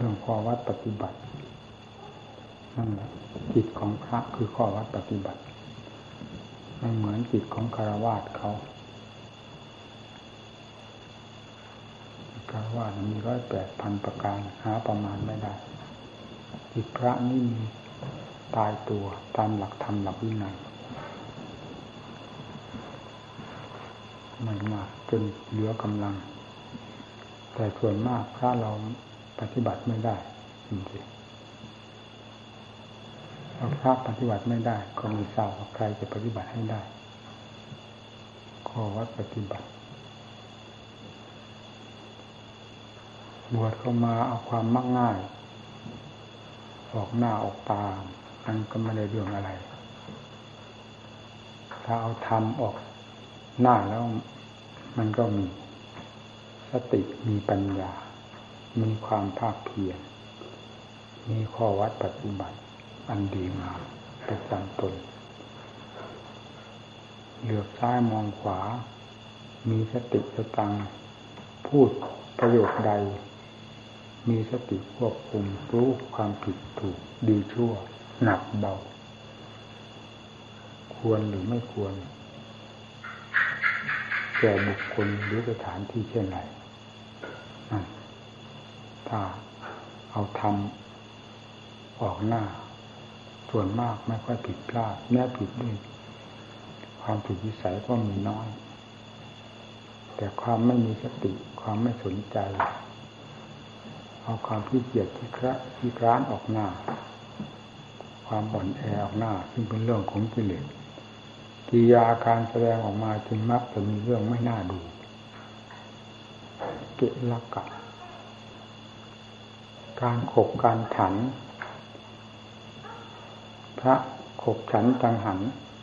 เรื่องข้อวัดปฏิบัตินั่นแหละจิตของพระคือข้อวัดปฏิบัติไม่เหมือนจิตของคารวาสเขาคารวาสมีร้อยแปดพันประการหาประมาณไม่ได้จิตพระนี่มีตายตัวตามหลักธรรมหลักวินัยไม่มากจนเหลือกำลัง แต่ส่วนมากพระเรา ปฏิบัติไม่ได้จริงๆเราพระปฏิบัติไม่ได้ ก็มีทราบว่าใครจะปฏิบัติให้ได้ขอวัดปฏิบัติ บวชเข้ามาเอาความมักง่าย ออกหน้าออกตาอันก็ไม่ได้เรื่องอะไร ถ้าเอาทำออกหน้าแล้วมันก็มีสติมีปัญญา มีความภาคเพียรมีข้อวัดปฏิบัติ อันดีงามประจำตน เหลือบซ้ายมองขวา มีสติสตัง พูดประโยคใด มีสติควบคุมรู้ความผิดถูกดีชั่ว หนักเบา ควรหรือไม่ควร แก่บุคคลหรือสถานที่เช่นไร ถ้าเอาทำออกหน้า ส่วนมากไม่ค่อยผิดพลาด แม้ผิดด้วย ความผิดวิสัยก็มีน้อย แต่ความไม่มีสติความไม่สนใจ เอาความขี้เกียจที่คระที่ร้านออกหน้า ความอ่อนแอออกหน้า ซึ่งเป็นเรื่องของกิเลสกิยาการแสดงออกมาจึงมักจะมีเรื่องไม่น่าดู เกลักกะ การขบการฉัน พระขบฉันจังหัน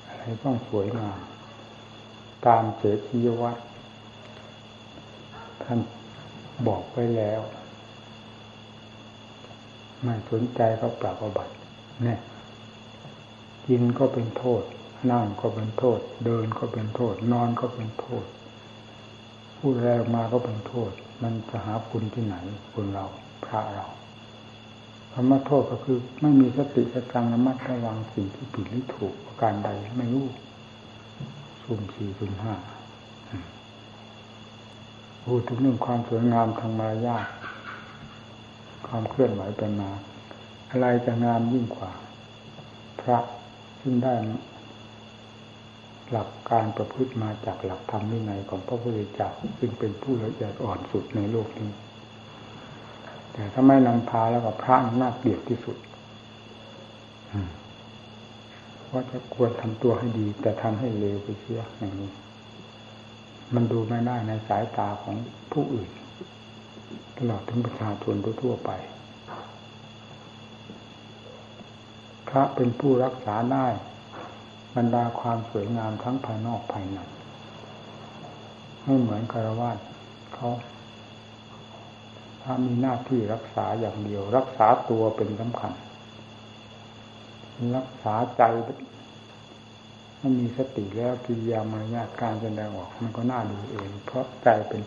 อะไรต้องสวยงามตามเจติยวัตท่านบอกไว้แล้ว ไม่สนใจก็ปรับอบัติเนี่ยกินก็เป็นโทษ นั่งก็เป็นโทษ เดินก็เป็นโทษ นอนก็เป็นโทษ พูดแรงมาก็เป็นโทษ มันจะหาคุณที่ไหนคุณเราพระเรา คำว่าโทษก็คือ ไม่มีสติสตังระมัดระวังสิ่งที่ผิดหรือถูกประการใดไม่รู้สุ่มสี่สุ่มห้าพูดถึงเรื่องความสวยงามทางมารยาทความเคลื่อนไหวเป็นมา อะไรจะงามยิ่งกว่า พระซึ่งได้หลักการประพฤติมาจากหลักธรรมวินัยของพระพุทธเจ้าซึ่งเป็นผู้ละเอียดอ่อนสุดในโลกนี้ แต่ถ้าไม่นำพาแล้วก็พระน่าเกลียดที่สุดว่าจะควรทำตัวให้ดี แต่ทำให้เลวไปเสียอย่างนี้ มันดูไม่ได้ในสายตาของผู้อื่น ตลอดถึงประชาชนทั่วไป พระเป็นผู้รักษาได้บรรดาความสวยงามทั้งภายนอกภายในไม่เหมือนคารวะเขา ถ้ามีหน้าที่รักษาอย่างเดียว รักษาตัวเป็นสำคัญ รักษาใจถ้ามีสติแล้วกิริยามารยาการแสดงออก มันก็น่าดูเอง เพราะใจเป็น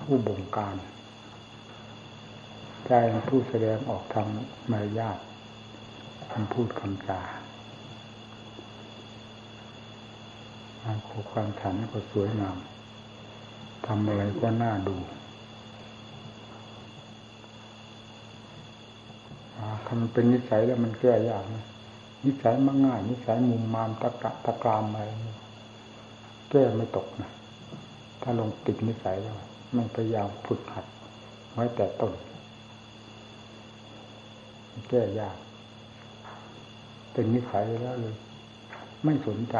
ผู้บงการ ใจเป็นผู้แสดงออกทางมารยาทคำพูดคำจาการโคความฉันก็สวยงามทำอะไรก็น่าดู ถ้ามันเป็นนิสัยแล้วมันแก้ยากนะนิสัยมักง่าย นิสัยมุมมามตะกะตะกรามอะไรแก้ไม่ตกนะถ้าลงติดนิสัยแล้วมันพยายามฝึกหัดไว้แต่ต้นแก้ยาก เป็นนิสัยแล้วเลย ไม่สนใจ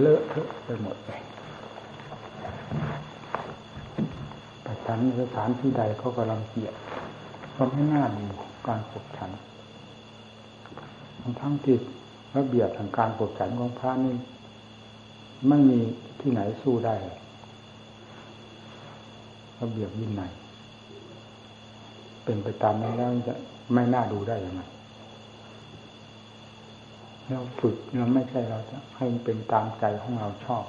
เลอะเทอะไปหมดเลยไปฉันสถานที่ใดเขากำลังเกียดก็ไม่น่าดูการปกฉัน ทั้งที่ระเบียบทางการปกฉันของพระนี่ไม่มีที่ไหนสู้ได้ระเบียบยินไหนเป็นไปตามนี้แล้วจะไม่น่าดูได้ยังไงเราฝึกเราไม่ใช่เราจะให้มันเป็นตามใจของเราชอบ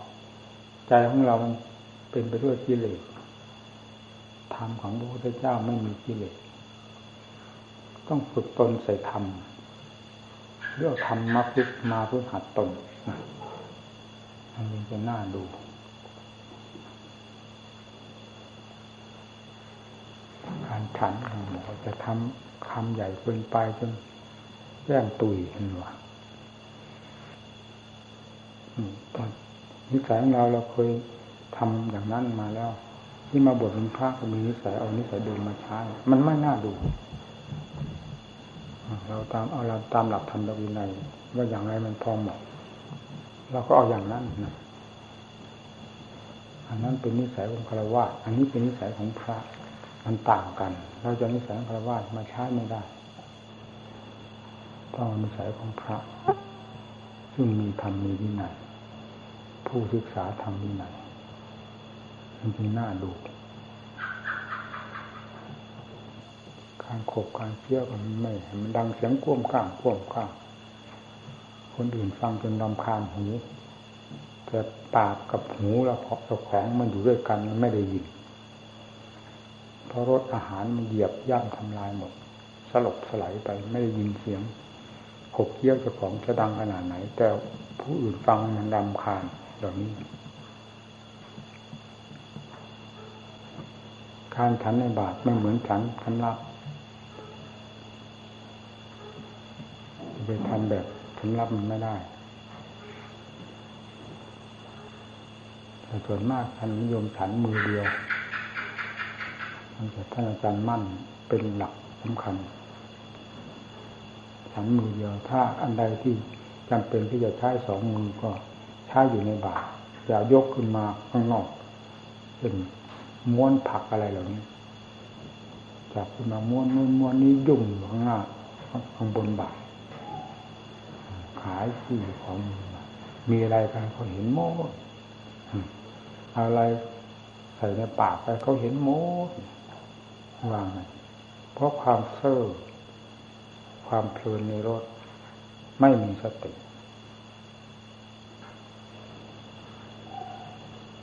ใจของเรามันเป็นไปด้วยกิเลสธรรมของพระพุทธเจ้าไม่มีกิเลสต้องฝึกตนใส่ธรรม เรื่องธรรมาฝึกมาเพื่อหัดตนมันจะน่าดูการฉันหมอจะทำคำใหญ่เกินไปจนแย่งตุยเห็นว่าตอนนิสัยของเราเราเคยทำอย่างนั้นมาแล้ว ที่มาบวชเป็นพระก็มีนิสัยเอานิสัยเดินมาใช้มันไม่น่าดู เราตามเอาเราตามหลักธรรมวินัยว่าอย่างไรมันพอเหมาะเราก็เอาอย่างนั้นนะอันนั้นเป็นนิสัยของคารวะอันนี้เป็นนิสัยของพระมันต่างกัน เราจะนิสัยของคารวะมาใช้ไม่ได้ต้องนิสัยของพระ ซึ่งมีธรรมมีวินัยผู้ศึกษาธรรมวินัยมันจึงน่าดู การขบการเคี้ยวกันไม่มันดังเสียงก้มก้างก้มก้างคนอื่นฟังจนรำคาญหูแต่ปากกับหูเราเพาะเจ้าของมันอยู่ด้วยกันมันไม่ได้ยินเพราะรสอาหารมันเหยียบย่ำทำลายหมด สลบสลายไปไม่ได้ยินเสียงขบเคี้ยวเจ้าของจะดังขนาดไหน แต่ผู้อื่นฟังมันรำคาญเหล่านี้ การฉันในบาทไม่เหมือนฉันคันรับ ไปทำแบบสำรับมันไม่ได้แต่ส่วนมากท่านนิยมฉันมือเดียวมันจะท่านอาจารย์มั่นเป็นหลักสำคัญฉันมือเดียว ถ้าอันใดที่จำเป็นที่จะใช้สองมือก็ใช้อยู่ในบาตรอย่ายกขึ้นมาข้างนอกเป็นม้วนผักอะไรเหล่านี้จับขึ้นมาม้วนนู้นม้วนนี้ยุ่งอยู่ข้างหน้าข้างบนบาตร ขายที่ของมีอะไรกันเขาเห็นโมดอะไรใส่ในปากไปเขาเห็นโมดวางเพราะความเซ่อความเพลินในรถ ไม่มีสติ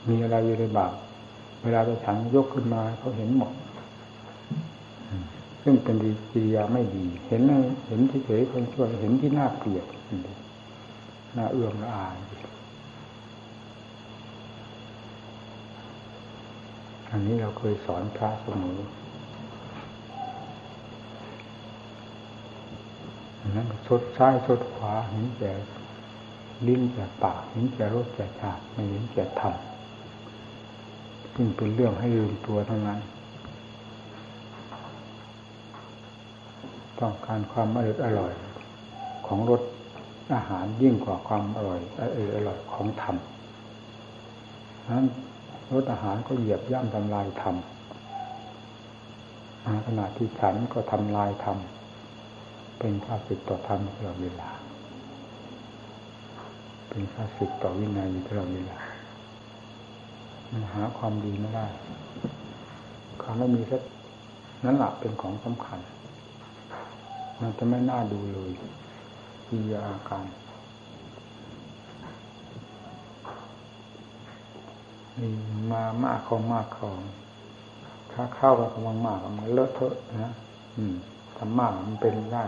มีอะไรอยู่ในบาปเวลาจะฉันยกขึ้นมาเขาเห็นหมด ซึ่งเป็นดีกิริยาไม่ดี เห็นเห็นที่เฉยคนชั่วเห็นที่น่าเกลียดน่าเอื้อมละอายอันนี้เราเคยสอนพระเสมอนั้นสดซ้ายสดขวาเห็นแก่ลิ้นแก่ปากเห็นแก่รสแก่ชาติไม่เห็นแก่ธรรมซึ่งเป็นเรื่องให้ลืมตัวทั้งนั้น ต้องการความอร่อยอร่อยของรสอาหารยิ่งกว่าความอร่อยออร่อยของธรรมนั้นรสอาหารก็เหยียบย่ำทำลายธรรมขณะที่ฉันก็ทำลายธรรมเป็นข้าศึกต่อธรรมตลอดเวลา เป็นข้าศึกต่อวินัยตลอดเวลา มันหาความดีไม่ได้ ความไม่มีสักนั้นหละเป็นของสำคัญ มันจะไม่น่าดูเลยกิริยาอาการนี่มามากเขามากเขาถ้าเข้าไปกำลังมากมันเลอะเทอะนะอืมทำมากมันเป็นได้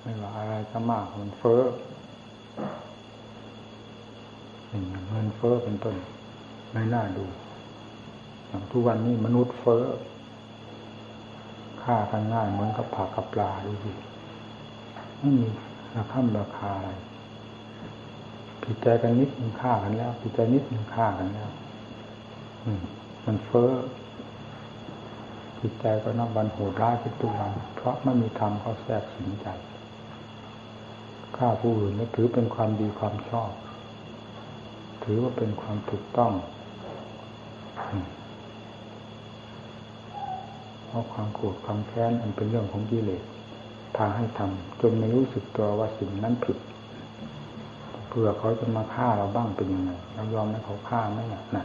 ไม่ว่าอะไรทำมากมันเฟ้อเงินเฟ้อเป็นต้นไม่น่าดูอย่างทุกวันนี้มนุษย์เฟ้อ ฆ่ากันง่ายเหมือนกับผักกับปลาดูสิไม่มีราคาราคาอะไรผิดใจกันนิดมันฆ่ากันแล้วผิดใจนิดมันฆ่ากันแล้ว อืม มันเฟ้อผิดใจก็นับวันโหดร้ายขึ้นทุกวันเพราะไม่มีธรรมเขาแทรกสินใจฆ่าผู้อื่นนี่ถือเป็นความดีความชอบ ถือว่าเป็นความถูกต้อง ราะความโกรธความแค้นอันเป็นเรื่องของกิเลสพาให้ทำจนไม่รู้สึกตัวว่าสิ่งนั้นผิดเผื่อเขาจะมาฆ่าเราบ้างเป็นยังไงเรายอมให้เขาฆ่าไม่อยากนะ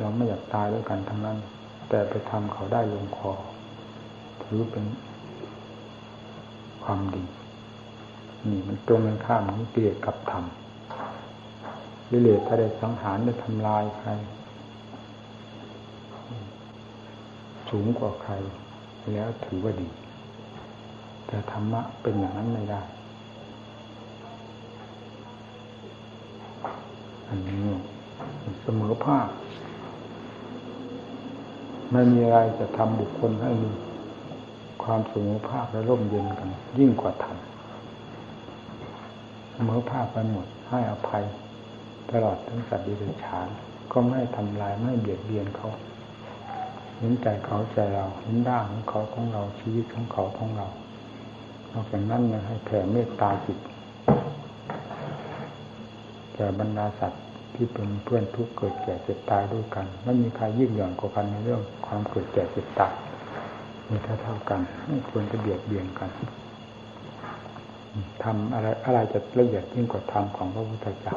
เราไม่อยากตายด้วยกันทั้งนั้น แต่ไปทำเขาได้ลงคอถือเป็นความดี นี่มันตรงกันข้ามนี่เกลียดกับธรรมวิเลศถ้าได้สังหารได้ทำลายใคร สูงกว่าใคร แล้วถือว่าดี แต่ธรรมะเป็นอย่างนั้นไม่ได้ อันนี้เสมอภาคไม่มีอะไรจะทำบุคคลให้มีความสมอภาคและร่มเย็นกัน ยิ่งกว่าธรรมเสมอภาคไปหมดให้อภัย ตลอดทั้งสัตว์ดิเรกชันก็ไม่ทำลายไม่เบียดเบียนเขา เห็นใจเขาใจเราเห็นด้านของเขาของเราชีวิตของเขาของเรานอกจากนั้นยังให้แผ่เมตตาจิตแก่บรรดาสัตว์ที่เป็นเพื่อนทุกเกิดแก่เจ็บตายด้วยกันไม่มีใครยิ่งหย่อนกว่ากันในเรื่องความเกิดแก่เจ็บตายมีเท่าเท่ากันไม่ควรจะเบียดเบียนกันทำอะไรอะไรจะละเอียดยิ่งกว่าธรรมของพระพุทธเจ้า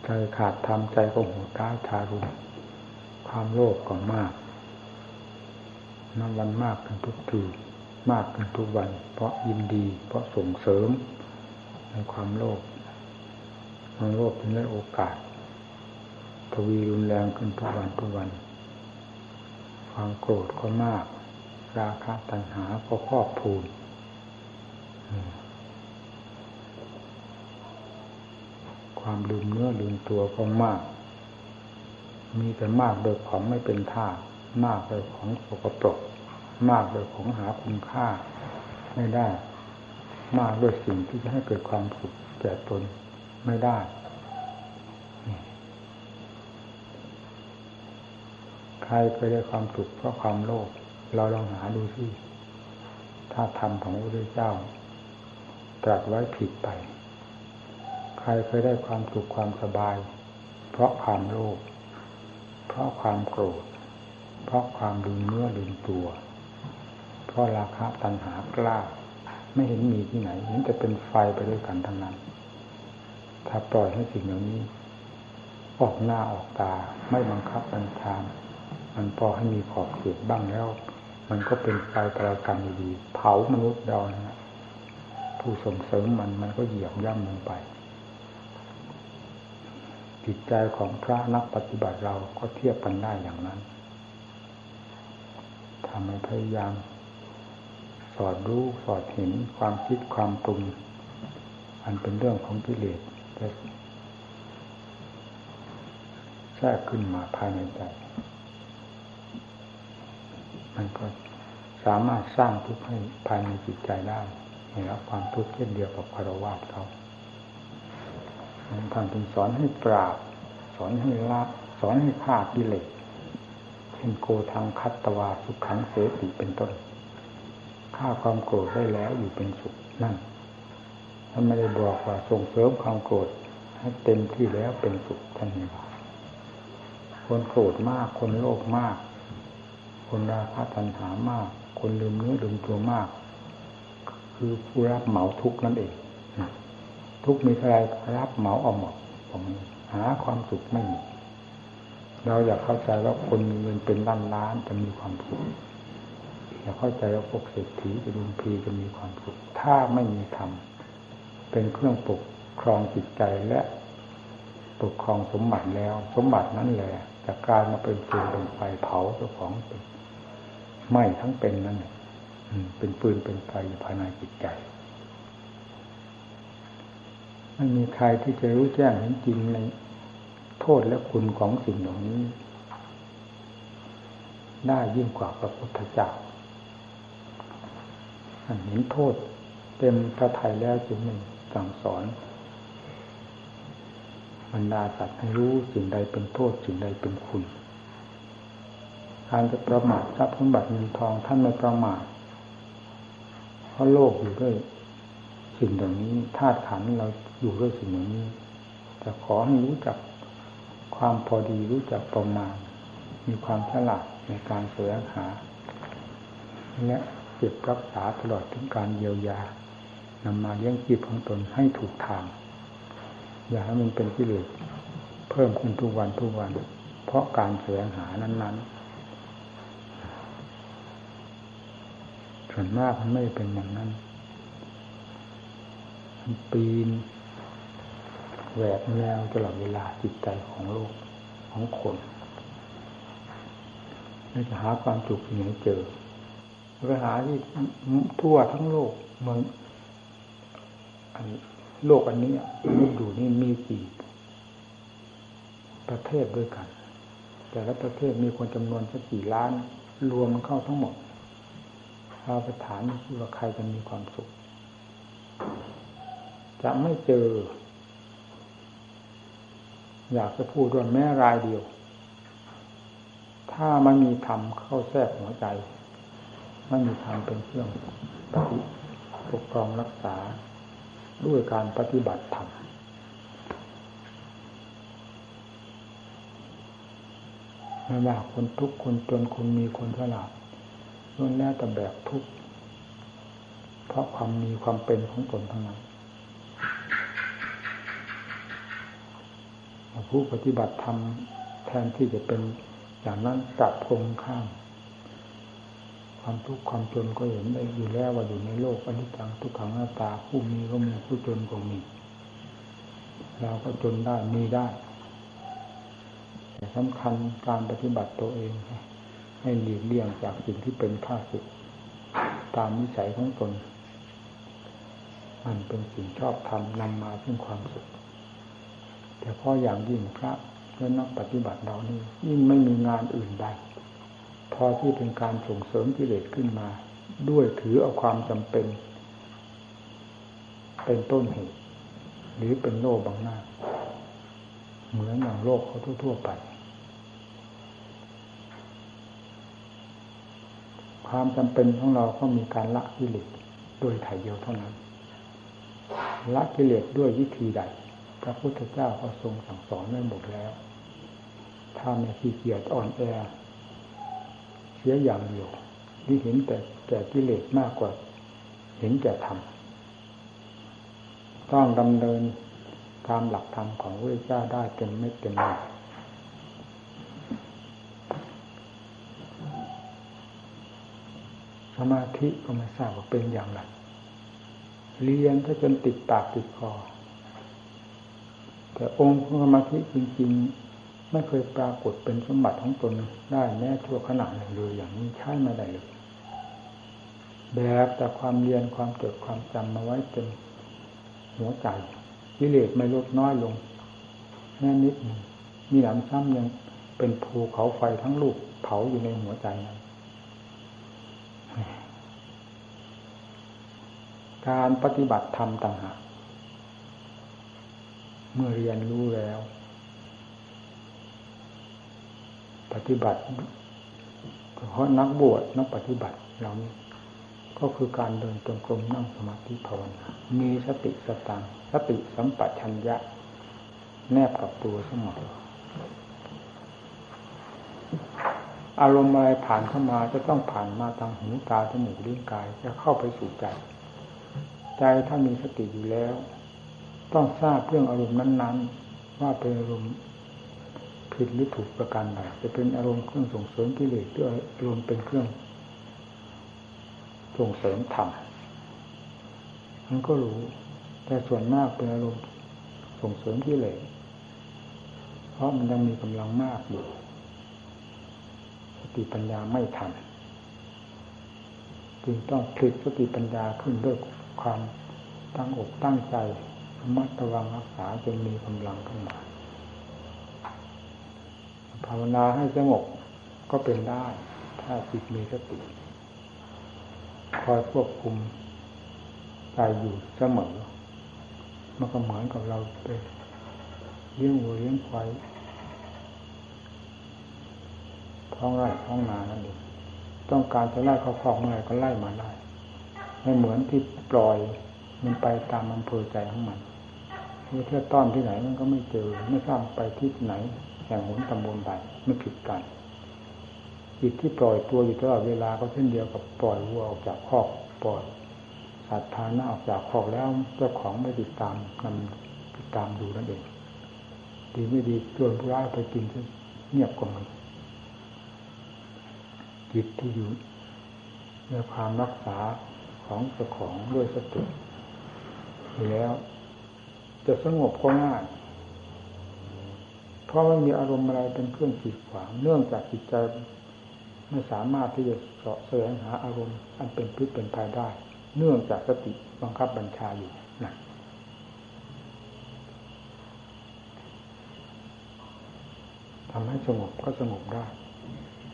ใจ ขาดทำใจก็โหดร้ายทารุณความโลภก็มากนับวันมากขึ้นทุกทีมากขึ้นทุกวัน เพราะยินดี เพราะส่งเสริม ในความโลภความโลภเป็นได้โอกาสทวีรุนแรงขึ้นทุกวันทุกวัน ความโกรธก็มาก ราคะตัณหาก็ครอบพูน ความลืมเนื้อลืมตัวก็มาก มีแต่มากโดยของไม่เป็นท่ามากโดยของสกปรก มากโดยของหาคุณค่า ไม่ได้ มากด้วยสิ่งที่จะให้เกิดความสุขแก่ตนไม่ได้ใครเคยได้ความสุขเพราะความโลภเราลองหาดูสิถ้าธรรมของพระพุทธเจ้าตรัสไว้ผิดไป ใครเคยได้ความสุขความสบาย เพราะความโลภเพราะความโกรธ เพราะความลืมเนื้อลืมตัว เพราะราคะตัณหากล้า ไม่เห็นมีที่ไหนเห็นแต่เป็นไฟไปด้วยกันทั้งนั้น ถ้าปล่อยให้สิ่งเหล่านี้ ออกหน้าออกตาไม่บังคับบัญชามันพอให้มีขอบเขตบ้างแล้ว มันก็เป็นไฟประกันดี เผามนุษย์เรานะผู้ส่งเสริมมันมันก็เหยียบย่ำลงไป จิตใจของพระนักปฏิบัติเราก็เทียบกันได้อย่างนั้นทำให้พยายาม สอดรู้สอดเห็นความคิดความปรุงอันเป็นเรื่องของกิเลสแทรกขึ้นมาภายในใจ มันก็สามารถสร้างทุกข์ให้ภายในจิตใจได้ให้รับความทุกข์เช่นเดียวกับคารวะเขา ท่านจึงสอนให้ปราบ สอนให้ละสอนให้ฆ่ากิเลสเช่นโกทางคัตตวาสุขังเสติเป็นต้นฆ่าความโกรธได้แล้วอยู่เป็นสุขนั่นท่านไม่ได้บอกว่าส่งเสริมความโกรธให้เต็มที่แล้วเป็นสุขท่านนี่ว่าคนโกรธมาก คนโลภมาก คนราคะตัณหามาก คนลืมเนื้อลืมตัวมาก คือผู้รับเหมาทุกข์นั่นเอง ทุกมีใครรับเหมาเอาหมดผมหาความสุขไม่มีเราอยากเข้าใจว่าคนมีเงินเป็นล้านล้านจะมีความสุขอยากเข้าใจว่าพวกเศรษฐีจะดุมพีจะมีความสุขถ้าไม่มีธรรมเป็นเครื่องปกครองจิตใจและ ปกครองสมบัติแล้ว สมบัตินั้นแหละจะกลายมาเป็นฟืนเป็นไฟเผาเจ้าของเป็นไหม้ทั้งเป็นนั่นเป็นปืนเป็นไฟภายในจิตใจ ไม่มีใครที่จะรู้แจ้งเห็นจริงในโทษและคุณของสิ่งเหล่านี้ ได้ยิ่งกว่าพระพุทธเจ้าเห็นโทษเต็มพระทัยแล้วจึงไม่สั่งสอนบรรดาสัตว์ให้รู้สิ่งใดเป็นโทษสิ่งใดเป็นคุณการจะประมาททรัพย์สมบัติเงินทองท่านไม่ประมาทเพราะโลกอยู่ด้วย สิ่งเหล่านี้ธาตุขันเราอยู่ด้วยสิ่งเหล่านี้แต่ขอให้รู้จักความพอดีรู้จักประมาณ มีความฉลาดในการแสวงหาและเก็บรักษาตลอดถึงการเยียวยานำมาเลี้ยงจีบของตนให้ถูกทาง อย่าให้มันเป็นกิเลสเพิ่มขึ้นทุกวันทุกวัน เพราะการแสวงหานั้น ๆ ส่วนมากมันไม่เป็นอย่างนั้น ปีนแหวกแนวตลอดเวลาจิตใจของโลกของคนเราจะหาความสุขที่ไหนเจอไปหาที่ทั่วทั้งโลกเมืองโลกอันนี้มันอยู่นี่มีกี่ประเทศด้วยกัน แต่ละประเทศมีคนจำนวนสักกี่ล้าน รวมเข้าทั้งหมดเราไปถามว่าใครจะมีความสุข จะไม่เจอ อยากจะพูดด้วยแม้รายเดียว ถ้ามันมีธรรมเข้าแทรกหัวใจ ไม่มีธรรมเป็นเครื่องปฏิปกครองรักษาด้วยการปฏิบัติธรรมไม่ว่าคนทุกคนจนคนมีคนฉลาดล้วนแล้วแต่แบกทุกข์เพราะความมีความเป็นของตนทั้งนั้น ผู้ปฏิบัติธรรมแทนที่จะเป็นอย่างนั้นกลับคงข้ามความทุกข์ความจนก็เห็นได้อยู่แล้วว่าอยู่ในโลกอนิจจังทุกขังหน้าตาผู้มีก็มีผู้จนก็มี เราก็จนได้มีได้ แต่สำคัญการปฏิบัติตัวเอง ให้หลีกเลี่ยงจากสิ่งที่เป็นข้าศึกตามนิสัยของตน มันเป็นสิ่งชอบทำนำมาซึ่งความสุข แต่พออย่างยิ่งพระและนักปฏิบัติเรานี่ยิ่งไม่มีงานอื่นใดพอที่เป็นการส่งเสริมกิเลสขึ้นมา ด้วยถือเอาความจำเป็น เป็นต้นเหตุ หรือเป็นโลกบางหน้า เหมือนอย่างโลกเขาทั่ว ๆ ไป ความจำเป็นของเราก็มีการละกิเลสโดยถ่ายเดียวเท่านั้น ละกิเลสด้วยวิธีใด พระพุทธเจ้าก็ทรงสั่งสอนไว้หมดแล้วถ้าไม่ขี้เกียจอ่อนแอเสียอย่างเดียวที่เห็นแต่แก่กิเลสมากกว่า เห็นแก่ธรรมต้องดำเนินตามหลักธรรมของพระเจ้าได้เต็มไม่เต็มหน่วยสมาธิก็ไม่ทราบว่าเป็นอย่างไรเรียนถ้าจนติดปากติดคอ แต่องค์สมาธิจริง ๆ ไม่เคยปรากฏเป็นสมบัติของตนได้แม้ชั่วขณะหนึ่งเลยอย่างนี้ใช่ไม่ได้เลยแบบแต่ความเรียนความจดความจำมาไว้จนหัวใจกิเลสไม่ลดน้อยลงแม่นิดหนึ่งมีหลำซ้ำยังเป็นภูเขาไฟทั้งลูกเผาอยู่ในหัวใจนั้นการปฏิบัติธรรมต่างหาก เมื่อเรียนรู้แล้ว ปฏิบัติเพราะนักบวชนักปฏิบัติเรานี้ก็คือการเดินจงกรมนั่งสมาธิภาวนามีสติสตังสติสัมปชัญญะ แนบกับตัวเสมออารมณ์อะไรผ่านเข้ามาจะต้องผ่านมาทางหูตาจมูกลิ้นกายจะเข้าไปสู่ใจ ใจถ้ามีสติอยู่แล้ว ต้องทราบเรื่องอารมณ์นั้น ๆ ว่าเป็นอารมณ์ผิดหรือถูกประการใดจะเป็นอารมณ์เครื่องส่งเสริมกิเลสหรืออารมณ์เป็นเครื่อง ส่งเสริมธรรมมันก็รู้ แต่ส่วนมากเป็นอารมณ์ส่งเสริมกิเลสเพราะมันยังมีกำลังมากอยู่สติปัญญาไม่ทันจึงต้องคลิกสติปัญญาขึ้นด้วยความตั้งอกตั้งใจ มัดระวังรักษาจนมีกำลังขึ้นมาภาวนาให้สงบก็เป็นได้ ถ้าจิตมีสติ คอยควบคุมใจอยู่เสมอมันก็เหมือนกับเราไปเลี้ยงวัวเลี้ยงควายท้องไร่ท้องนานั่นเองต้องการจะไล่เขาคอกเมื่อไรก็ไล่มาได้ไม่เหมือนที่ปล่อยมันไปตามอำเภอใจของมัน เพื่อต้อนที่ไหนมันก็ไม่เจอ ไม่ทราบไปที่ไหน แห่งหนตำบลใดไม่ผิดกันจิตที่ปล่อยตัวอยู่ตลอดเวลาก็เช่นเดียวกับปล่อยวัวออกจากคอกปล่อยสัตว์พาหน้าออกจากคอกแล้วเจ้าของไม่ติดตามนำติดตามดูนั่นเองดีไม่ดีชวนผู้ร้ายไปกินเงียบกว่ามันจิตที่อยู่ในความรักษาของเจ้าของด้วยสติแล้ว จะสงบก็ง่าย เพราะไม่มีอารมณ์อะไรเป็นเครื่องขีดขวาง เนื่องจากจิตใจไม่สามารถที่จะเสาะแสวงหาอารมณ์ อันเป็นพิษเป็นภัยได้ เนื่องจากสติบังคับบัญชาอยู่นะทำให้สงบก็สงบได้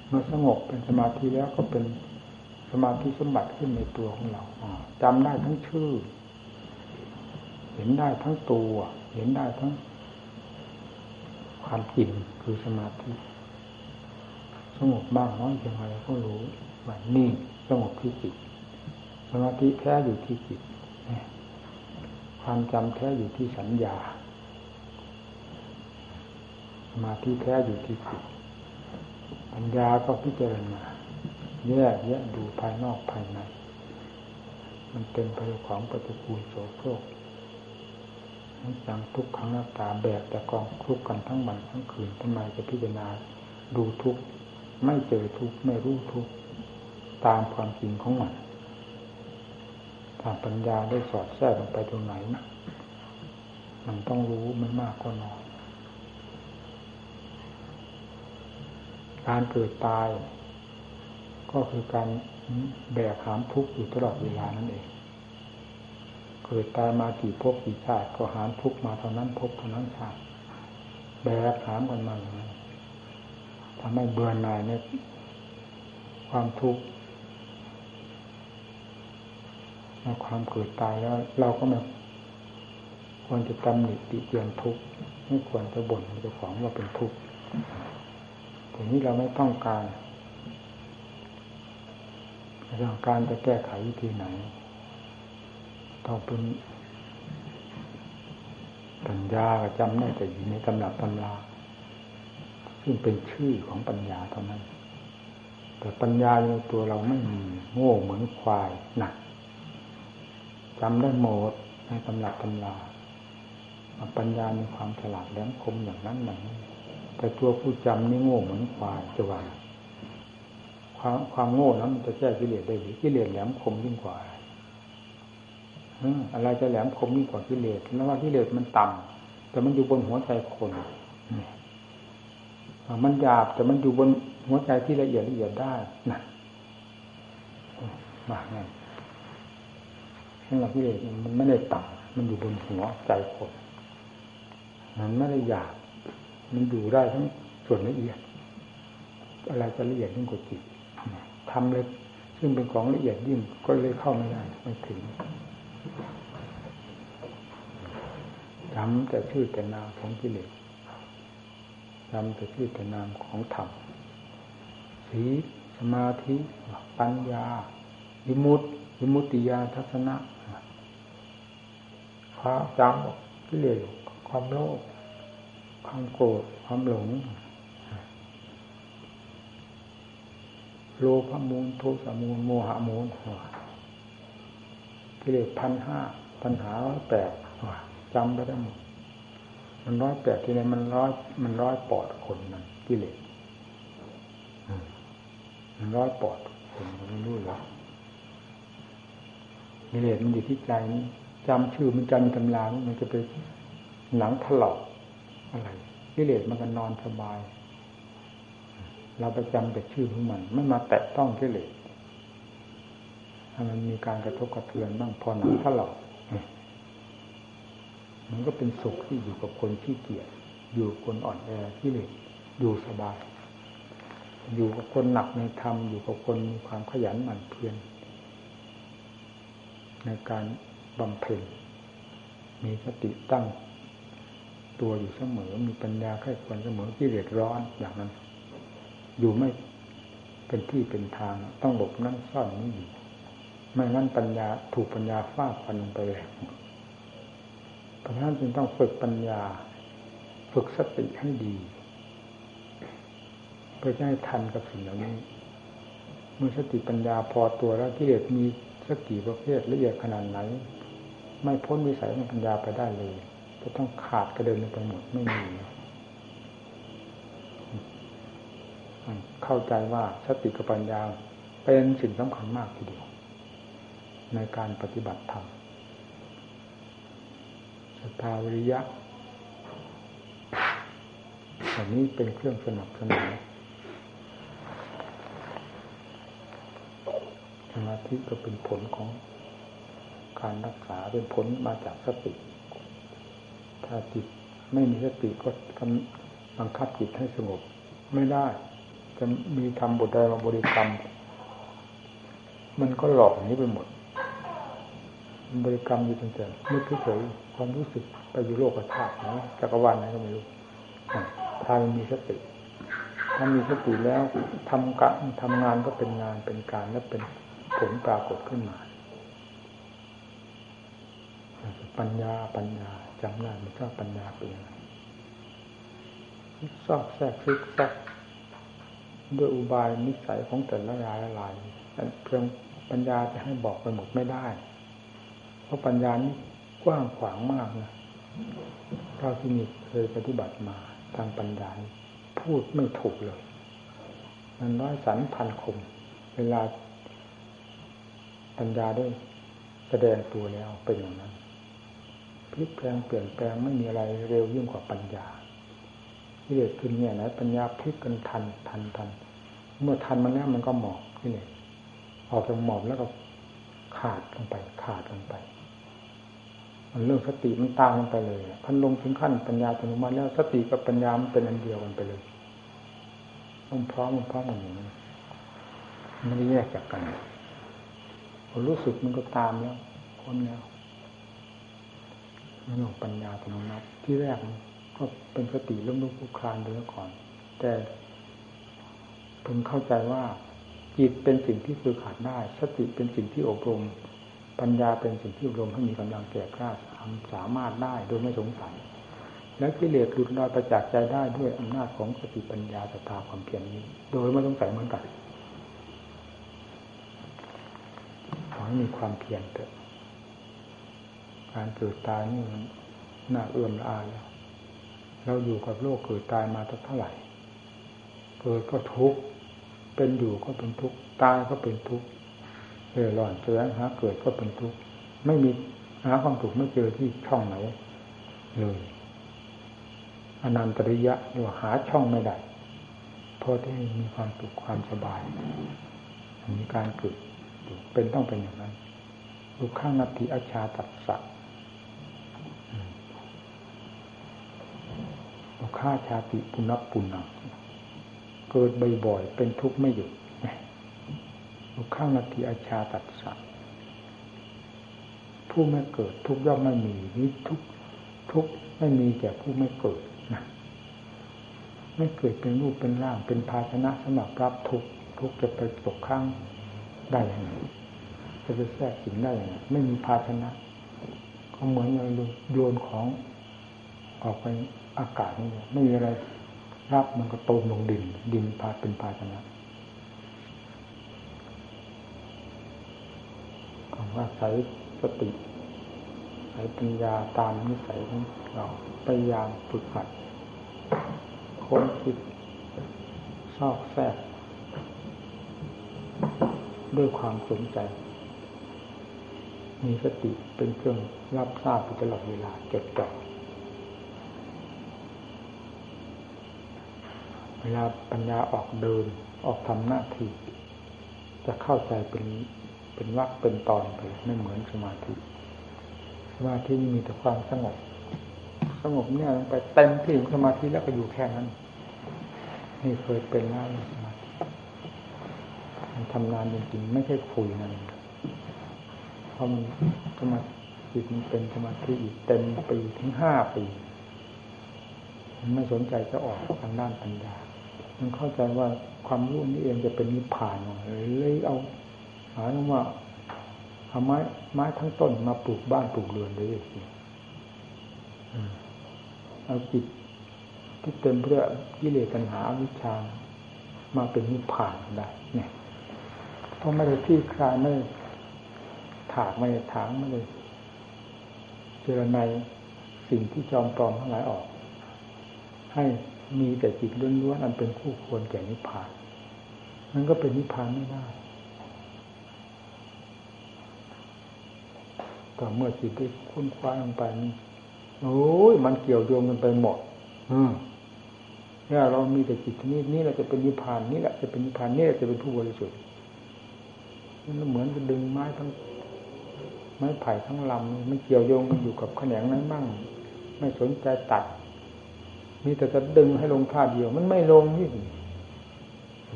เมื่อสงบเป็นสมาธิแล้วก็เป็นสมาธิสมบัติขึ้นในตัวของเราจำได้ทั้งชื่อ เห็นได้ทั้งตัว เห็นได้ทั้ง ความจริงคือสมาธิสงบมากน้อยเพียงไรก็รู้ว่านี่สงบที่จิตสมาธิแท้อยู่ที่จิตความจำแท้อยู่ที่สัญญา สมาธิแท้อยู่ที่จิตปัญญาก็พิจารณาแยกแยะดูภายนอกภายใน มันเต็มไปด้วยของปฏิกูลโสโครก จังทุกครั้งหน้าตาแบกแต่กองทุกกันทั้งวันทั้งคืนทำไมจะพิจารณาดูทุกไม่เจอทุกไม่รู้ทุกตามความจริงของมันถ้าปัญญาได้สอดแทรกลงไปตรงไหนนะมันต้องรู้ไม่มากก็น้อยการเกิดตาย ก็คือการแบกหามทุกข์อยู่ตลอดเวลานั่นเอง เกิดตายมากี่ภพกี่ชาติก็หามทุกมาเท่านั้นภพเท่านั้นชาติแบกหามกันมาอย่างนั้นทำให้เบื่อหน่ายในความทุกข์ในความเกิดตายแล้ว เราก็ไม่ควรจะตำหนิติเตียนทุกข์ไม่ควรจะบ่นเจ้าของว่าเป็นทุกข์แต่นี้เราไม่ต้องการเรื่องการจะแก้ไขวิธีไหน ต้องเป็นปัญญาก็จำได้แต่อยู่ในตำรับตำราซึ่งเป็นชื่อของปัญญาเท่านั้น แต่ปัญญาในตัวเราไม่มีโง่เหมือนควายหนักจำได้หมดในตำรับตำราปัญญามีความฉลาดแหลมคมอย่างนั้นอย่างนี้แต่ตัวผู้จำนี่โง่เหมือนควายจะว่าความความโง่นั้นมันจะแก้กิเลสได้หรือกิเลสแหลมคมยิ่งกว่าอะไร อะไรจะแหลมคมยิ่งกว่ากิเลสแล้วว่ากิเลสมันต่ำแต่มันอยู่บนหัวใจคนมันหยาบแต่มันอยู่บนหัวใจที่ละเอียดละเอียดได้นะมาไงนั่นแหละกิเลสมันไม่ได้ต่ำมันอยู่บนหัวใจคนมันไม่ได้หยาบมันอยู่ได้ทั้งส่วนละเอียด อะไรจะละเอียดยิ่งกว่าจิตทำเลย ซึ่งเป็นของละเอียดยิ่งก็เลยเข้าไม่ได้ไม่ถึง จำแต่ชื่อแต่นามของกิเลสจำแต่ชื่อแต่นามของธรรมสีสมาธิ ปัญญาวิมุตติวิมุตติญาทัศนะความจำกิเลสความโลภความโกรธความหลง โลภมูลโทสะมูลโมหะมูล กิเลสพันห้าปัญหาร้อยแปดจำไปได้หมดมันร้อยแปดที่ไหนมันร้อยมันร้อยปอดคนนั่นกิเลสมันร้อยปอดคนมันรู้แล้วกิเลสมันอยู่ที่ใจจำชื่อมันจำตำรามันจะไปหนังถลอกอะไรกิเลสมันก็นอนสบาย เราไปจำแต่ชื่อของมัน ไม่มาแตะต้องกิเลส มันมีการกระทบกระเทือนบ้างพอหนังถ้าเรามันก็เป็นสุขที่อยู่กับคนที่เกียจอยู่คนอ่อนแอที่เลสอยู่สบาย อยู่กับคนหนักในธรรมอยู่กับคนมีความขยันหมั่นเพียรในการบำเพ็ญมีสติตั้งตัวอยู่เสมอ มีปัญญาแค่ควรเสมอที่เดือดร้อนอย่างนั้น อยู่ไม่เป็นที่เป็นทางต้องหลบนั่งซ่อนนี่อยู่ ไม่งั้นปัญญาถูกปัญญาฟาดฟันไปเลยเพราะฉะนั้นจึงต้องฝึกปัญญา ฝึกสติให้ดี เพื่อจะให้ทันกับสิ่งเหล่านี้ เมื่อสติปัญญาพอตัวแล้วกิเลสมีสักกี่ประเภทละเอียดขนาดไหน ไม่พ้นวิสัยของปัญญาไปได้เลย จะต้องขาดกระเด็นไปหมดไม่มีเข้าใจว่าสติกับปัญญาเป็นสิ่งสำคัญมากทีเดียว ในการปฏิบัติธรรมสภาวิริยะอันนี้เป็นเครื่องสนับสนุนสมาธิก็เป็นผลของการรักษาเป็นผลมาจากสติ ถ้าจิตไม่มีสติก็บังคับจิตให้สงบ ไม่ได้ จะมีทำบทใดมาบริกรรม มันก็หลอกอย่างนี้ไปหมด บริกรรมอยู่ตั้งแต่นึกเฉยความรู้สึกไปอยู่โลกธาตุนะจักรวาลไหนก็ไม่รู้ถ้ามีสติถ้ามีสติแล้วทำกะทำงานก็เป็นงานเป็นการและเป็นผลปรากฏขึ้นมาปัญญาปัญญาจำได้มันก็ปัญญาเป็นยังไงซอกแทรกซึกแทรกด้วยอุบายนิสัยของแต่ละรายละลายเพียงปัญญาจะให้บอกไปหมดไม่ได้ เพราะปัญญานี้กว้างขวางมากนะเท่าที่มีเคยปฏิบัติมาทางปัญญาพูดไม่ถูกเลย มันร้อยสันพันคม เวลาปัญญาได้แสดงตัวแล้วเป็นอย่างนั้นพลิกแปลงเปลี่ยนแปลงไม่มีอะไรเร็วยิ่งกว่าปัญญาที่เด็ดขึ้นเนี่ยนะปัญญาพลิกกันทันทันทันเมื่อทันมันแล้วมันก็หมอบที่นี่ออกจากหมอบแล้วก็ขาดลงไป ขาดลงไป เรื่องสติมันตามกันไปเลยพันลงถึงขั้นปัญญาอัตโนมัติแล้วสติกับปัญญามันเป็นอันเดียวกันไปเลยต้องพร้อมมันพร้อมกันอย่างนี้ไม่ได้แยกจากกันพอรู้สึกมันก็ตามแล้วพ้นแล้วเรื่องปัญญาอัตโนมัติที่แรกก็เป็นสติล้มลุกคลุกคลานไปแล้วก่อน แต่เพิ่งเข้าใจว่าจิตเป็นสิ่งที่ฝึกขาดได้ สติเป็นสิ่งที่อบรมปัญญาเป็นสิ่งที่อบรมให้มีกำลังแก่กล้าสามารถได้โดยไม่สงสัย และกิเลสหลุดลอยประจักษ์ใจได้ด้วยอำนาจของสติปัญญาสตาความเพียรนี้ โดยไม่สงสัยเหมือนกันขอให้มีความเพียรเถอะการเกิดตายนี่มันน่าเอื้อมละอาแล้วเราอยู่กับโลกเกิดตายมาตั้งเท่าไหร่เกิดก็ทุกข์เป็นอยู่ก็เป็นทุกข์ตายก็เป็นทุกข์เออหล่อนแสวงหาเกิดก็เป็นทุกข์ไม่มีาความถูกไม่เจอที่ช่องไหนเลยอนันตริยะเรียกว่าหาช่องไม่ได้เพราะที่มีความสุขความสบายมีการเกิดเป็นต้องเป็นอย่างนั้นลูกข้างนัตถิอาชาตัดสัตฆ่าชาติปุณปุณังเกิดบ่อยๆเป็นทุกข์ไม่หยุดลูกข้างนาทีอาชาตัดสัต ผู้ไม่เกิด ทุกย่อมไม่มีนี่ทุกทุกไม่มีแก่ผู้ไม่เกิดนะไม่เกิดเป็นรูปเป็นร่าง เป็นภาชนะสำหรับรับทุกทุกจะไปตกข้างได้ยังไงจะไปแทรกสิงได้ยังไงไม่มีภาชนะก็เหมือนเราโยนของออกไปอากาศนี่ไม่มีอะไรรับมันก็ตมลงดิน ดินพาเป็นภาชนะคำว่าใส่สติ ใส่ปัญญาตามนิสัยของเราพยายามฝึกหัดค้นคิดซอกแทรกด้วยความสนใจ มีสติเป็นเครื่องรับทราบตลอดเวลาจดจ่อเวลาปัญญาออกเดินออกทำหน้าที่จะเข้าใจเป็นเป็นวักเป็นตอนไปไม่เหมือนสมาธิ สมาธิมีแต่ความสงบ สงบเนี่ยไปเต็มที่สมาธิแล้วก็อยู่แค่นั้น นี่เคยเป็นแล้วสมาธิมันทำงานจริงๆไม่ใช่คุยนั่นเพราะมันสมาธิมันเป็นสมาธิอีกเต็มปีถึงห้าปีมันไม่สนใจจะออกทางด้านปัญญา มันเข้าใจว่าความรู้นี้เองจะเป็นนิพพานเลยเอาหาว่า เอาไม้ไม้ทั้งต้นมาปลูกบ้านปลูกเรือนเลยสิเอาจิตที่เต็มเพื่อกิเลสปัญหาวิชามาเป็นนิพพานได้เนี่ยเพราะไม่ได้ที่คลายไม่ถากไม่ได้ถางไม่ได้เจรในสิ่งที่จอมปลอมทั้งหลายออก ให้มีแต่จิตล้วนๆอันเป็นคู่ควรแก่นิพพาน มันก็เป็นนิพพานไม่ได้ ต่เมื่อจิตได้คุ้นคว้าลงไปโอ้ยมันเกี่ยวโยงกันไปหมด อืมเนี่ยเรามีแต่จิตนี้นี่เราจะเป็นนิพพานนี่แหละจะเป็นนิพพานนี่แหละจะเป็นผู้บริสุทธิ์มันเหมือนจะดึงไม้ทั้งไม้ไผ่ทั้งลำมันเกี่ยวโยงกันอยู่กับแขนงนั้นมั่ง ไม่สนใจตัด มีแต่จะดึงให้ลงท่าเดียว มันไม่ลงนี่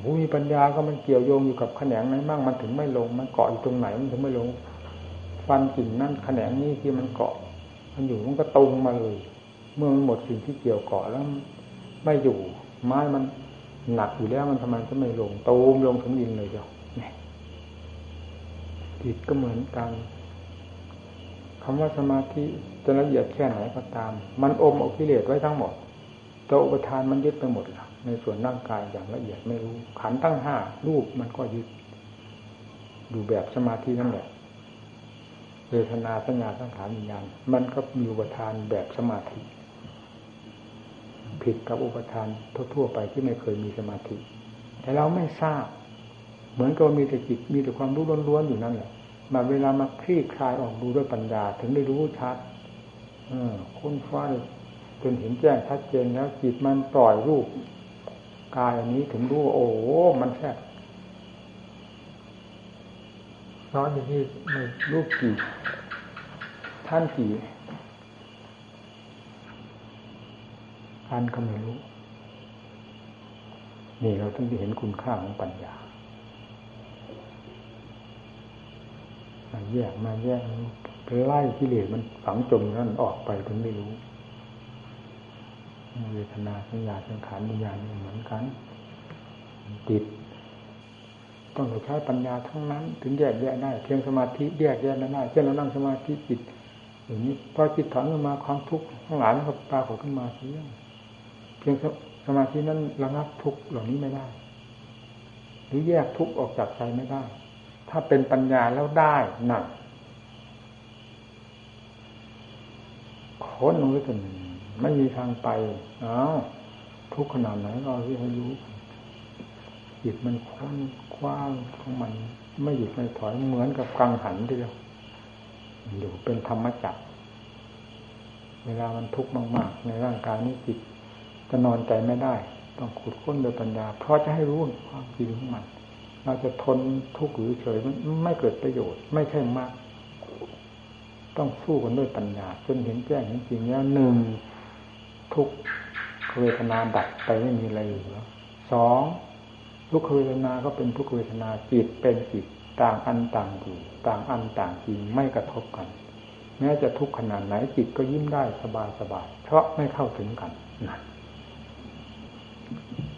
ผู้มีปัญญาก็มันเกี่ยวโยงอยู่กับแขนงนั้นมั่ง มันถึงไม่ลง มันเกาะอยู่ตรงไหนมันถึงไม่ลง ฟันกิ่งนั่นแขนงนี้ที่มันเกาะ มันอยู่มันก็ตรงมาเลย เมื่อมันหมดสิ่งที่เกี่ยวเกาะแล้วไม่อยู่ ไม้มันหนักอยู่แล้วมันทำไมจะไม่ลงตูมลงถึงดินเลยเดียวจิตก็เหมือนกันคำว่าสมาธิจะละเอียดแค่ไหนก็ตาม มันอมอกิเลสไว้ทั้งหมดตัวอุปทานมันยึดไปหมดแล้วในส่วนร่างกายอย่างละเอียดไม่รู้ ขันตั้งห้ารูปมันก็ยึด ดูแบบสมาธินั่นแหละ เวทนาสัญญาสังขารวิญญาณมันก็มีอุปทานแบบสมาธิ ผิดกับอุปทานทั่วๆไปที่ไม่เคยมีสมาธิ แต่เราไม่ทราบ เหมือนกับมีแต่จิตมีแต่ความรู้ล้วนๆอยู่นั่นแหละมาเวลามาคลี่คลายออกดูด้วยปัญญา ถึงได้รู้ชัดอค้นฟ้าจนเห็นแจ้งชัดเจนแล้วจิตมันปล่อยรูปกายอันนี้ถึงรู้โอ้มันแค่ ร้อนอย่ที่ในรูปกี่ท่านกี่อันก็ไม่รู้ นี่เราต้องได้เห็นคุณค่าของปัญญามาแยกมาแยกไล่กิเลสมันฝังจมนั่นออกไปถึงไม่รู้เวทนาสัญญาสังขารวิญญาณเหมือนกัน ติด ต้องใช้ปัญญาทั้งนั้น ถึงแยกแยะได้ เพียงสมาธิแยกแยะไม่ได้เช่นเรานั่งสมาธิจิตอย่างนี้พอจิตถอนขึ้นมาความทุกข์ทั้งหลายมันก็ปรากฏขึ้นมาเพียงเพียงสมาธินั้นระงับทุกข์เหล่านี้ไม่ได้ หรือแยกทุกข์ออกจากใจไม่ได้ ถ้าเป็นปัญญาแล้วได้หนักค้นลงไปจนไม่มีทางไปอ้าวทุกขนาดไหนเราที่ให้รู้ จิตมันคว้างคว้างของมัน ไม่หยุดไม่ถอยเหมือนกับกังหันทีเดียวอยู่เป็นธรรมจักรเวลามันทุกข์มาก ๆ ในร่างกายนี้จิตจะนอนใจไม่ได้ ต้องขุดค้นโดยปัญญา เพราะจะให้รู้ความจริงของมัน เราจะทนทุกข์หรือเฉยมันไม่เกิดประโยชน์ ไม่ใช่มาก ต้องสู้กันด้วยปัญญา จนเห็นแจ้งเห็นจริงแล้วหนึ่งทุกเวทนาดับไปไม่มีอะไรเหลือสอง ทุกเวทนาก็เป็นทุกเวทนาจิตเป็นจิตต่างอันต่างอยู่ต่างอันต่างจริงไม่กระทบกัน แม้จะทุกขนาดไหนจิตก็ยิ้มได้สบายสบายเพราะไม่เข้าถึงกันนะ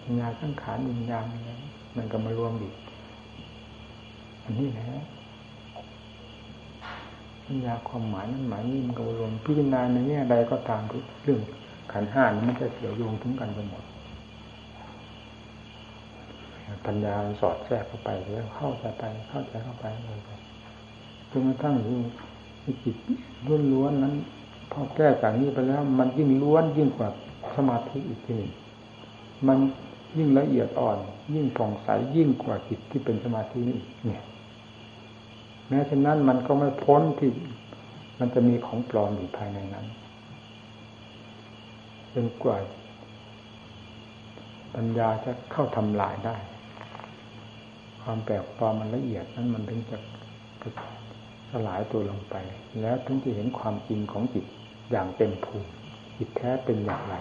วิญญาณสังขารวิญญาณมันก็มารวมอีกอันนี้แหละปัญญาความหมายนั้นหมายนี้มันก็รวมพิจารณาในแง่ใดก็ตามเรื่องขันห้านี้มันจะเกี่ยวโยงถึงกันไปหมด ปัญญาสอดแทรกเข้าไปแล้วเข้าใจไป เข้าใจเข้าไปเลยไปจนกระทั่งอยู่จิตล้วนๆนั้นพอแก้จากนี้ไปแล้ว มันยิ่งล้วนยิ่งกว่าสมาธิอีกทีหนึ่งมันยิ่งละเอียดอ่อน ยิ่งผ่องใสยิ่งกว่าจิตที่เป็นสมาธินี่เนี่ย แม้ฉะนั้นมันก็ไม่พ้นที่มันจะมีของปลอมอยู่ภายในนั้นจนกว่าปัญญาจะเข้าทำลายได้ ความแปลกปลอมมันละเอียดนั้นมันถึงจะสลายตัวลงไป แล้วถึงจะเห็นความจริงของจิตอย่างเต็มภูมิจิตแท้เป็นอย่างไร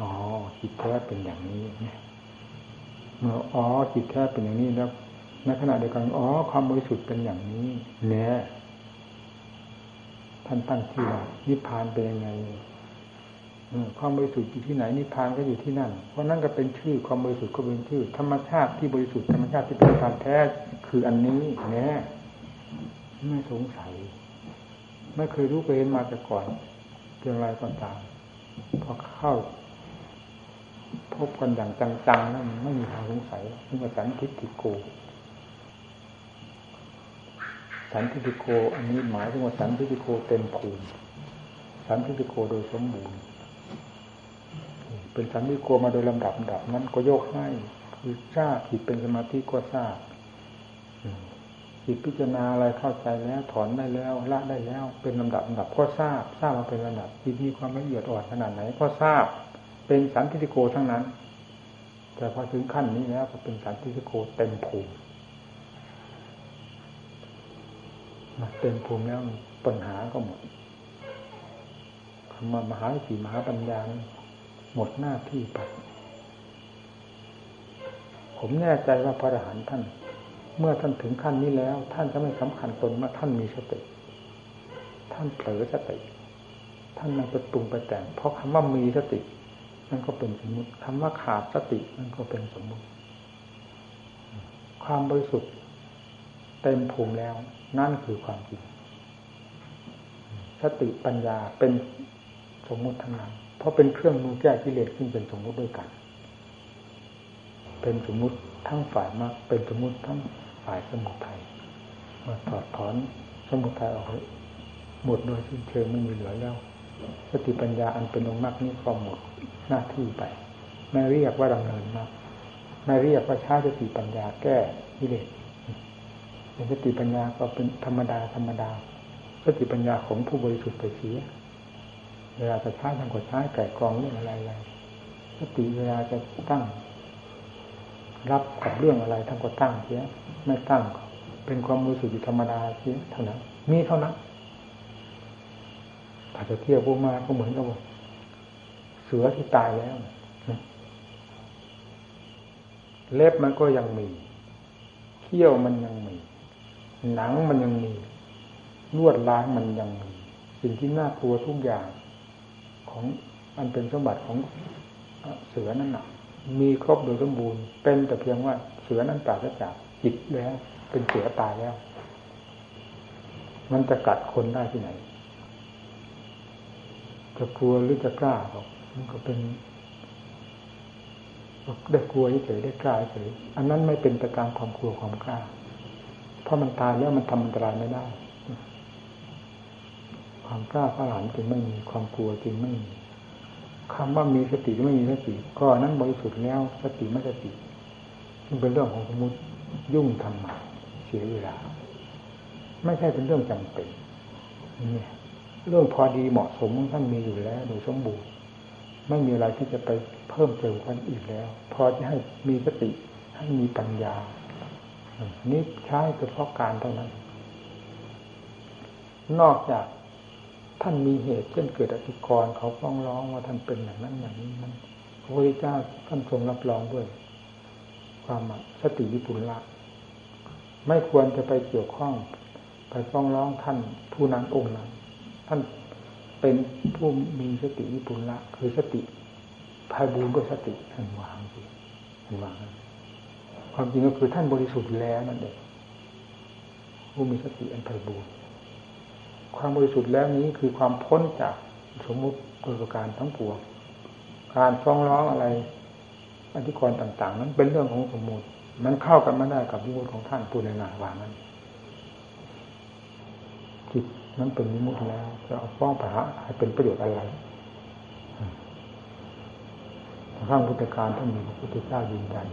อ๋อจิตแท้เป็นอย่างนี้เมื่ออ๋อจิตแท้เป็นอย่างนี้แล้วในขณะเดียวกันอ๋อความบริสุทธิ์เป็นอย่างนี้เนี่ยท่านตั้งชื่อว่านิพพานเป็นยังไง ความบริสุทธิ์อยู่ที่ไหนนิพพานก็อยู่ที่นั่น เพราะนั่นก็เป็นชื่อความบริสุทธิ์ก็เป็นชื่อ ธรรมชาติที่บริสุทธิ์ธรรมชาติที่เป็นการแท้คืออันนี้แน่ไม่สงสัย ไม่เคยรู้เคยเห็นมาแต่ก่อนเพียงไรก็ตามพอเข้า พบกันอย่างจังๆแล้วไม่มีทางสงสัยนี่ว่าสันทิฏฐิโก สันติโก อันนี้หมายถึงว่าสันติโกเต็มภูมิสันติโกโดยสมบูรณ์ เป็นสันติโกมาโดยลำดับดับนั้นก็โยกให้คือทราบจิตเป็นสมาธิก็ทราบจิตพิจารณาอะไรเข้าใจแล้วถอนได้แล้วละได้แล้ว เป็นลำดับลำดับก็ทราบ ทราบมาเป็นลำดับจิตมีความละเอียดอ่อนขนาดไหนก็ทราบ เป็นสันติโกทั้งนั้น แต่พอถึงขั้นนี้แล้วก็เป็นสันติโกเต็มภูมิเต็มภูมิแล้วปัญหาก็หมดคำว่ามหาสีมหาปัญญา หมดหน้าที่ไป ผมแน่ใจว่าพระอรหันต์ท่าน เมื่อท่านถึงขั้นนี้แล้ว ท่านจะไม่สำคัญตนว่าท่านมีสติ ท่านเผลอสติ ท่านไม่ไปปรุงไปแต่ง เพราะคำว่ามีสตินั่นก็เป็นสมมติคำว่าขาดสตินั่นก็เป็นสมมติ ความบริสุทธิ์เต็มภูมิแล้ว นั่นคือความจริงสติปัญญาเป็นสมมติทั้งนั้น เพราะเป็นเครื่องมือแก้กิเลสขึ้นเป็นสมมติด้วยกัน เป็นสมมติทั้งฝ่ายมากเป็นสมมติทั้งฝ่ายสมุทัยมื่อถอดถอนสมุทัยออกหมดโดยสิ้นเชิงไม่มีเหลือแล้วสติปัญญาอันเป็นองค์มรรคนี้ก็หมดหน้าที่ไป ไม่เรียกว่าดำเนินมากไม่เรียกว่าใช้สติปัญญาแก้กิเลสเป็นสติปัญญาก็เป็นธรรมดาธรรมดาสติปัญญาของผู้บริสุทธิ์ไปเสีย เวลาจะใช้ทางกดใช้ไก่กองเรื่องอะไรอะไรสติเวลาจะตั้ง รับกับเรื่องอะไรทั้งก็ตั้งเสียไม่ตั้งเป็นความรู้สึกธรรมดาเสียเท่านั้นมีเท่านั้นถ้าจะเที่ยวพวกมาก็เหมือนกับเสือที่ตายแล้วเล็บมันก็ยังมีเขี้ยวมันยังมี หนังมันยังมีลวดล้างมันยังมี สิ่งที่น่ากลัวทุกอย่าง ของมันเป็นสมบัติของเสือนั่นน่ะมีครบโดยสมบูรณ์ เป็นแต่เพียงว่าเสือนั้นตายจากจิตแล้ว เป็นเสือตายแล้ว มันจะกัดคนได้ที่ไหน จะกลัวหรือจะกล้าบอกมันก็เป็นได้กลัวเฉยได้กล้าเฉยอันนั้นไม่เป็นประการความกลัวความกล้า เพราะมันตายแล้วมันทำอันตรายไม่ได้ ความกล้าพระหลานจึงไม่มีความกลัวจึงไม่มีคำว่ามีสติหรือไม่มีสติก็นั้นบริสุทธิ์แล้วสติไม่สติมันเป็นเรื่องของสมมติยุ่งทำไมเสียเวลา ไม่ใช่เป็นเรื่องจำเป็นนี่เรื่องพอดีเหมาะสมของท่านมีอยู่แล้วโดยสมบูรณ์ไม่มีอะไรที่จะไปเพิ่มเติมกันอีกแล้ว พอจะให้มีสติให้มีปัญญานี่ใช้เฉพาะการเท่านั้น นอกจาก ท่านมีเหตุเช่นเกิดอธิกรเขาฟ้องร้องว่าท่านเป็นอย่างนั้นอย่างนี้นั้นพระพุทธเจ้าท่านทรงรับรองด้วย ความสติวิปุลละไม่ควรจะไปเกี่ยวข้อง ไปฟ้องร้องท่านผู้นั้นองค์นั้นท่านเป็นผู้มีสติวิปุลละคือสติภายบูรณ์ด้วยสติท่านวางสิท่านวางความจริงก็คือท่านบริสุทธิ์แล้วนั่นเองผู้มีสติอันไพบูรณ์ ความบริสุทธิ์แล้วนี้คือความพ้นจากสมมุติโดยประการทั้งปวงการฟ้องร้องอะไรอธิกรณ์ต่าง ๆ นั้นเป็นเรื่องของสมมุติ มันเข้ากันไม่ได้กับวิมุติของท่านปูในานวานั้นจิตนั้นเป็นวิมุติแล้วจะเอาฟ้องไปหาให้เป็นประโยชน์อะไรข้างพุทธการท่านมีพระพุทธเจ้ายืนยัน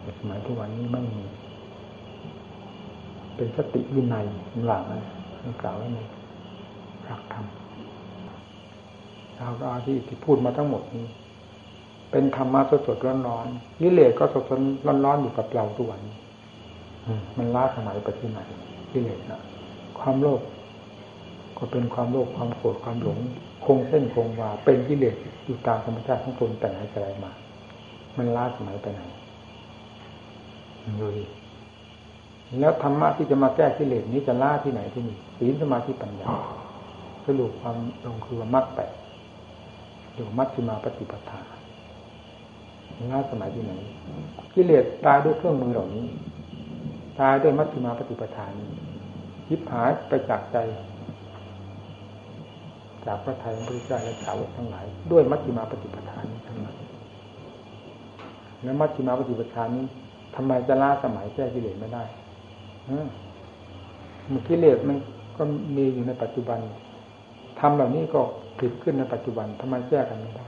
แต่สมัยทุกวันนี้ไม่มี เป็นสติวินัยหลังนะ กล่าวไว้ในหลักธรรมเราก็เอาที่ที่พูดมาทั้งหมดนี้ เป็นธรรมะสดสดร้อนร้อนยิเลสก็สดสดร้อนร้อนอยู่กับเราทุกวันมันล้าสมัยไปที่ไหนยิเลสนะความโลภก็เป็นความโลภความโกรธความหลงคงเส้นคงวาเป็นกิเลสอยู่ตามธรรมชาติของตนแต่ไหนแต่ไรมา มันล้าสมัยไปไหนดูดิแล้วธรรมะที่จะมาแก้กิเลสนี้จะล่าที่ไหนที่นี่ ศีลสมาธิปัญญาสรุปความลงคือมรรคแปดหรือมัชฌิมาปฏิปทาล่าสมัยที่ไหนกิเลสตายด้วยเครื่องมือเหล่านี้ ตายด้วยมัชฌิมาปฏิปทานี้ยิบหายไปจากใจ จากพระไทยพระเจ้าและสาวกทั้งหลาย ด้วยมัชฌิมาปฏิปทานี้ทั้งนั้นและมัชฌิมาปฏิปทานี้ทำไมจะล่าสมัยแก้กิเลสไม่ได้มันกิเลสมัน ก็มีอยู่ในปัจจุบันทำเหล่านี้ก็ผิดขึ้นในปัจจุบันทำไมแก้กันไม่ได้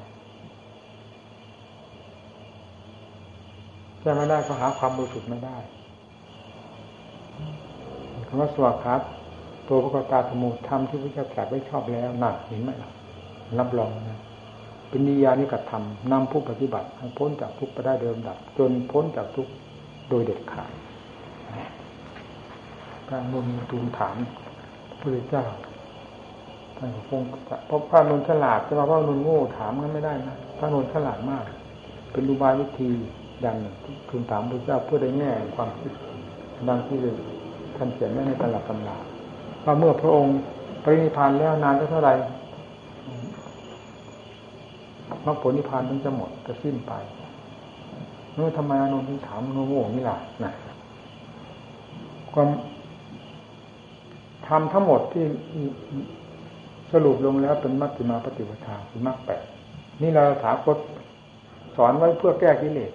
แก้ไม่ได้ก็หาความบริสุทธิ์ไม่ได้คำว่าสวากาศตัวพระกตาธมุธรรมที่พระเจ้าตรัสไว้ชอบแล้วหนักเห็นไหมล่ะรับรองนะเป็นนิยานิกธรรมนำผู้ปฏิบัติให้พ้นจากทุกข์ไปได้เดิมดับ จนพ้นจากทุกข์โดยเด็ดขาดการมุนตูนถาม พระเจ้าท่านคงเพราะพระนนฉลาดจะมาพระนนโง่ถามกันไม่ได้นะพระนนฉลาดมาก เป็นรูบายวิธีอย่างทูลถามพระเจ้าเพื่อได้แง่ความคิดดังที่ท่านเขียนไว้ในตลับตำราว่าเมื่อพระองค์ปรินิพานแล้วนานเท่าไหร่มรรคผลนิพพานมันจะหมดจะสิ้นไปเมื่อทำไมอนุนถึงถามโง่นี่ล่ะนะความ ทำทั้งหมดที่สรุปลงแล้วเป็นมัชฌิมาปฏิปทาคือมรรคแปดนี่เราถาคตสอนไว้เพื่อแก้กิเลส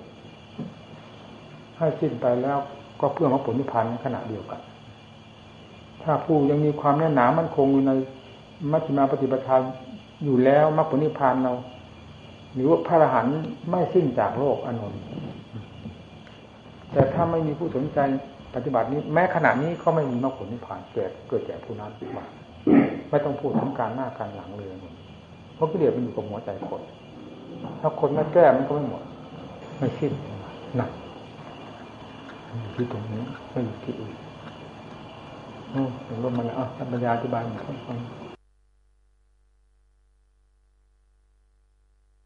ให้สิ้นไปแล้วก็เพื่อมรรคผลนิพพานขณะเดียวกัน ถ้าผู้ยังมีความแน่นหนามั่นคงอยู่ในมัชฌิมาปฏิปทาอยู่แล้วมรรคผลนิพพานเรา หรือว่าพระอรหันต์ไม่สิ้นจากโลกอนุนแต่ถ้าไม่มีผู้สนใจ ปฏิบัตินี้แม้ขณะนี้ก็ไม่มีมรรคผลนิพพานเกิดเกิดแก่ผู้นั้นมาไม่ต้องพูดถึงการหน้าการหลังเลยเพราะกิเลสมันอยู่กับหัวใจคน ถ้าคนไม่แก้มันก็ไม่หมด ไม่สิ้นหนักอยู่ที่ตรงนี้ไม่อยู่ที่อื่นอืมลงมาแล้วอะปัญญาอธิบายหมดฟัง